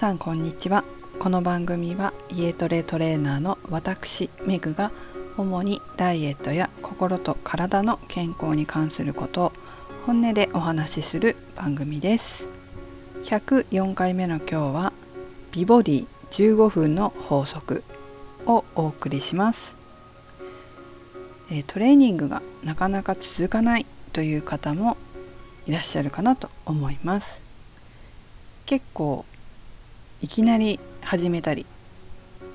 さんこんにちは。この番組は家トレトレーナーの私メグが主にダイエットや心と体の健康に関することを本音でお話しする番組です。104回目の今日は美ボディ15分の法則をお送りします。トレーニングがなかなか続かないという方もいらっしゃるかなと思います。結構いきなり始めたり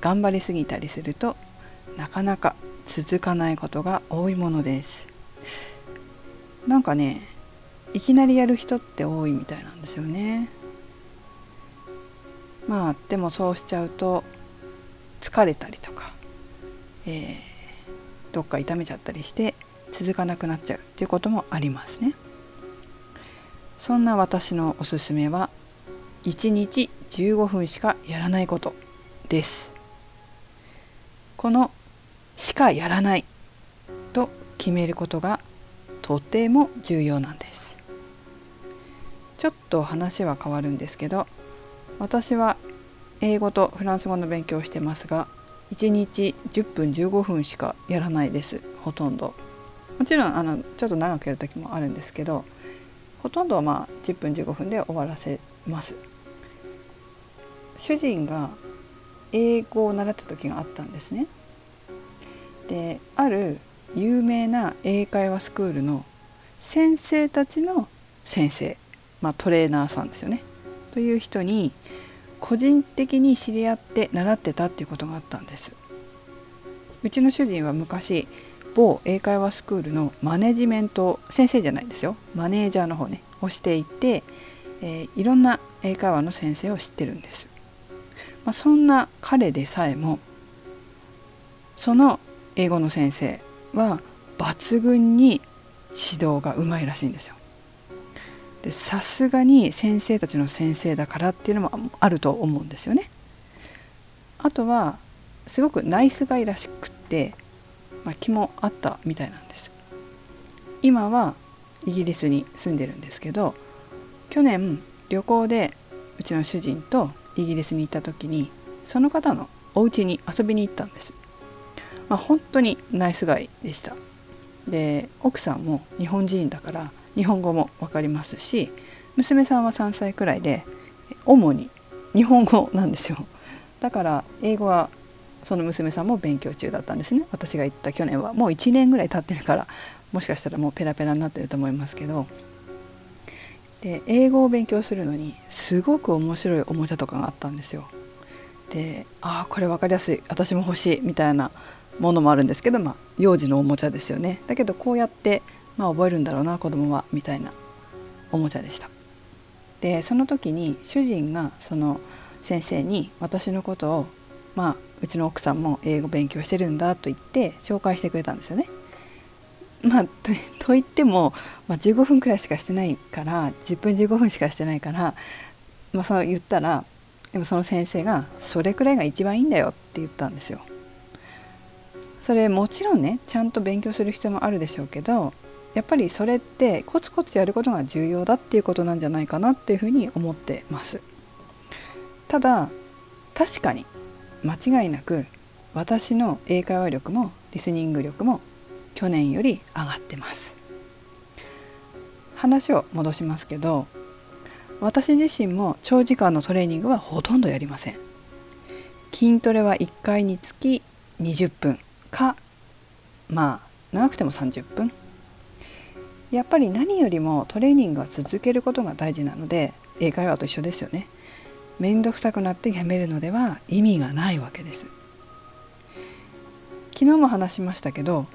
頑張りすぎたりするとなかなか続かないことが多いものです。なんかねいきなりやる人って多いみたいなんですよね。まあでもそうしちゃうと疲れたりとか、えー、どっか痛めちゃったりして続かなくなっちゃうっていうこともありますね。そんな私のおすすめは1日15分しかやらないことです。このしかやらないと決めることがとても重要なんです。ちょっと話は変わるんですけど私は英語とフランス語の勉強をしてますが1日10分15分しかやらないです。ほとんど。もちろんあのちょっと長くやる時もあるんですけどほとんどはまあ10分15分で終わらせます。主人が英語を習った時があったんですね。である有名な英会話スクールの先生たちの先生、まあ、トレーナーさんですよねという人に個人的に知り合って習ってたっていうことがあったんです。うちの主人は昔某英会話スクールのマネジメント先生じゃないですよマネージャーの方ねをしていて、えー、いろんな英会話の先生を知ってるんです。まあ、そんな彼でさえもその英語の先生は抜群に指導がうまいらしいんですよ。でさすがに先生たちの先生だからっていうのもあると思うんですよね。あとはすごくナイスガイらしくって、まあ、気もあったみたいなんです。今はイギリスに住んでるんですけど去年旅行でうちの主人とイギリスに行った時にその方のお家に遊びに行ったんです、まあ、本当にナイスガイでした。で奥さんも日本人だから日本語も分かりますし娘さんは3歳くらいで主に日本語なんですよ。だから英語はその娘さんも勉強中だったんですね。私が行った去年はもう1年ぐらい経ってるからもしかしたらもうペラペラになってると思いますけどで英語を勉強するのにすごく面白いおもちゃとかがあったんですよ。でああこれ分かりやすい私も欲しいみたいなものもあるんですけど、まあ、幼児のおもちゃですよねだけどこうやって、まあ、覚えるんだろうな子供はみたいなおもちゃでした。でその時に主人がその先生に私のことをまあうちの奥さんも英語勉強してるんだと言って紹介してくれたんですよね。まあ と言っても、まあ、15分くらいしかしてないから10分15分しかしてないから、まあ、そう言ったらでもその先生が「それくらいが一番いいんだよ」って言ったんですよ。それもちろんねちゃんと勉強する必要もあるでしょうけどやっぱりそれってコツコツやることが重要だっていうことなんじゃないかなっていうふうに思ってます。ただ確かに間違いなく私の英会話力もリスニング力も去年より上がってます。話を戻しますけど私自身も長時間のトレーニングはほとんどやりません。筋トレは1回につき20分かまあ長くても30分。やっぱり何よりもトレーニングは続けることが大事なので英会話と一緒ですよね。面倒くさくなってやめるのでは意味がないわけです。昨日も話しましたけど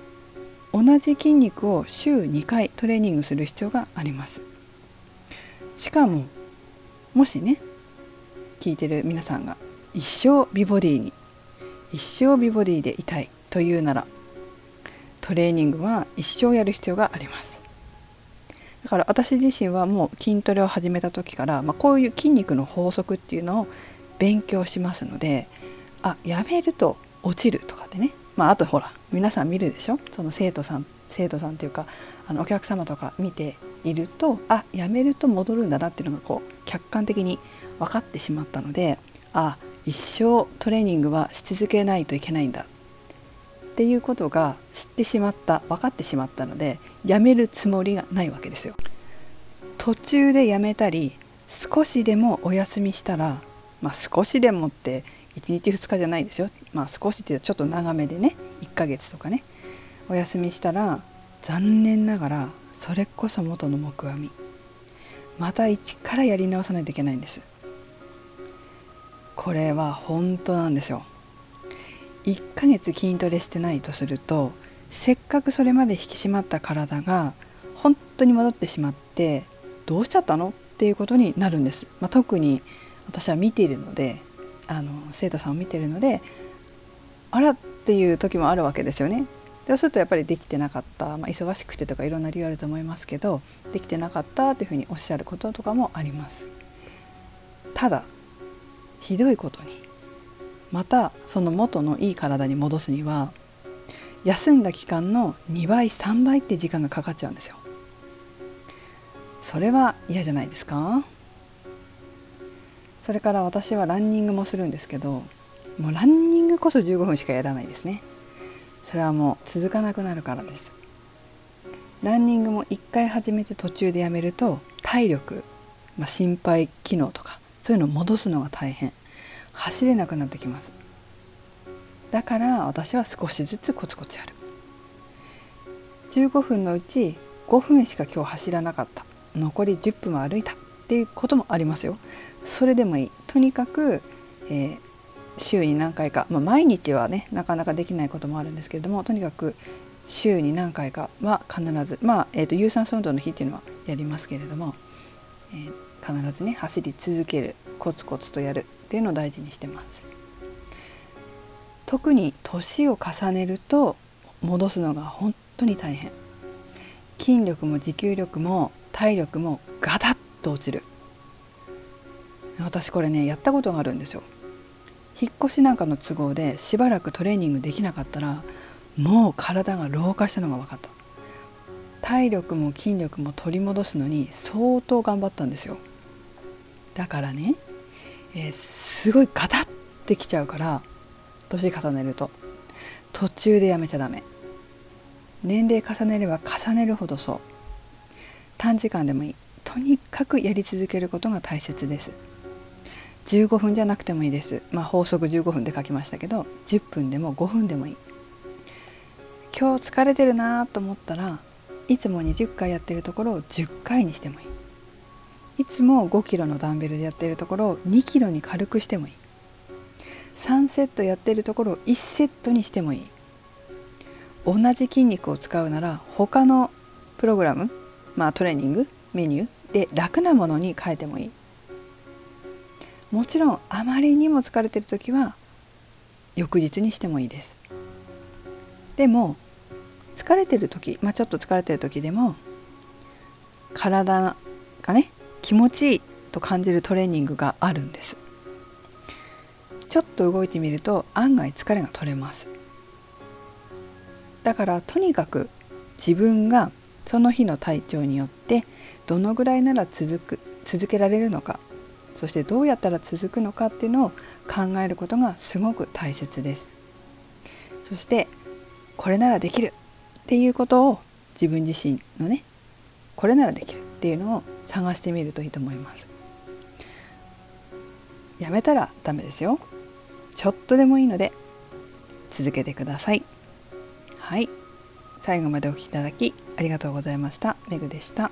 同じ筋肉を週2回トレーニングする必要があります。しかももしね聞いてる皆さんが一生美ボディに一生美ボディでいたいというならトレーニングは一生やる必要があります。だから私自身はもう筋トレを始めた時から、まあ、こういう筋肉の法則っていうのを勉強しますのであやめると落ちるとかでねまあ、あとほら皆さん見るでしょ？その生徒さん生徒さんというかあのお客様とか見ているとあやめると戻るんだなっていうのがこう客観的に分かってしまったのであ一生トレーニングはし続けないといけないんだっていうことが知ってしまった分かってしまったのでやめるつもりがないわけですよ。途中でやめたり少しでもお休みしたら、まあ、少しでもって1日2日じゃないですよ、まあ、少しってちょっと長めでね。1ヶ月とかね。お休みしたら残念ながらそれこそ元の木阿弥。また一からやり直さないといけないんです。これは本当なんですよ。1ヶ月筋トレしてないとするとせっかくそれまで引き締まった体が本当に戻ってしまってどうしちゃったの？っていうことになるんです、まあ、特に私は見ているのであの生徒さんを見てるのであらっていう時もあるわけですよね。そうするとやっぱりできてなかった、まあ、忙しくてとかいろんな理由あると思いますけどできてなかったっていうふうにおっしゃることとかもあります。ただひどいことにまたその元のいい体に戻すには休んだ期間の2倍3倍って時間がかかっちゃうんですよ。それは嫌じゃないですか？それから私はランニングもするんですけどもうランニングこそ15分しかやらないですね。それはもう続かなくなるからです。ランニングも1回始めて途中でやめると体力、まあ、心肺機能とかそういうのを戻すのが大変。走れなくなってきます。だから私は少しずつコツコツやる。15分のうち5分しか今日走らなかった。残り10分は歩いた。っていうこともありますよ。それでもいい。とにかく、えー、週に何回か、まあ、毎日はねなかなかできないこともあるんですけれどもとにかく週に何回かは必ず。まあ、えーと、有酸素運動の日っていうのはやりますけれども、えー、必ずね走り続けるコツコツとやるっていうのを大事にしてます。特に年を重ねると戻すのが本当に大変。筋力も持久力も体力もガタッと落ちる。私これねやったことがあるんですよ。引っ越しなんかの都合でしばらくトレーニングできなかったらもう体が老化したのが分かった。体力も筋力も取り戻すのに相当頑張ったんですよ。だからね、えー、すごいガタッてきちゃうから年重ねると。途中でやめちゃダメ。年齢重ねれば重ねるほどそう。短時間でもいい。とにかくやり続けることが大切です。15分じゃなくてもいいです、まあ、法則15分で書きましたけど10分でも5分でもいい。今日疲れてるなと思ったらいつも20回やってるところを10回にしてもいい。いつも5キロのダンベルでやってるところを2キロに軽くしてもいい。3セットやってるところを1セットにしてもいい。同じ筋肉を使うなら他のプログラムまあトレーニングメニュー。で楽なものに変えてもいい。もちろんあまりにも疲れてる時は翌日にしてもいいです。でも疲れてる時、まあ、ちょっと疲れてる時でも体がね気持ちいいと感じるトレーニングがあるんです。ちょっと動いてみると案外疲れが取れます。だからとにかく自分がその日の体調によってどのぐらいなら続く続けられるのかそしてどうやったら続くのかっていうのを考えることがすごく大切です。そしてこれならできるっていうことを自分自身のねこれならできるっていうのを探してみるといいと思います。やめたらダメですよ。ちょっとでもいいので続けてください。はい。最後までお聴きいただきありがとうございました。めぐでした。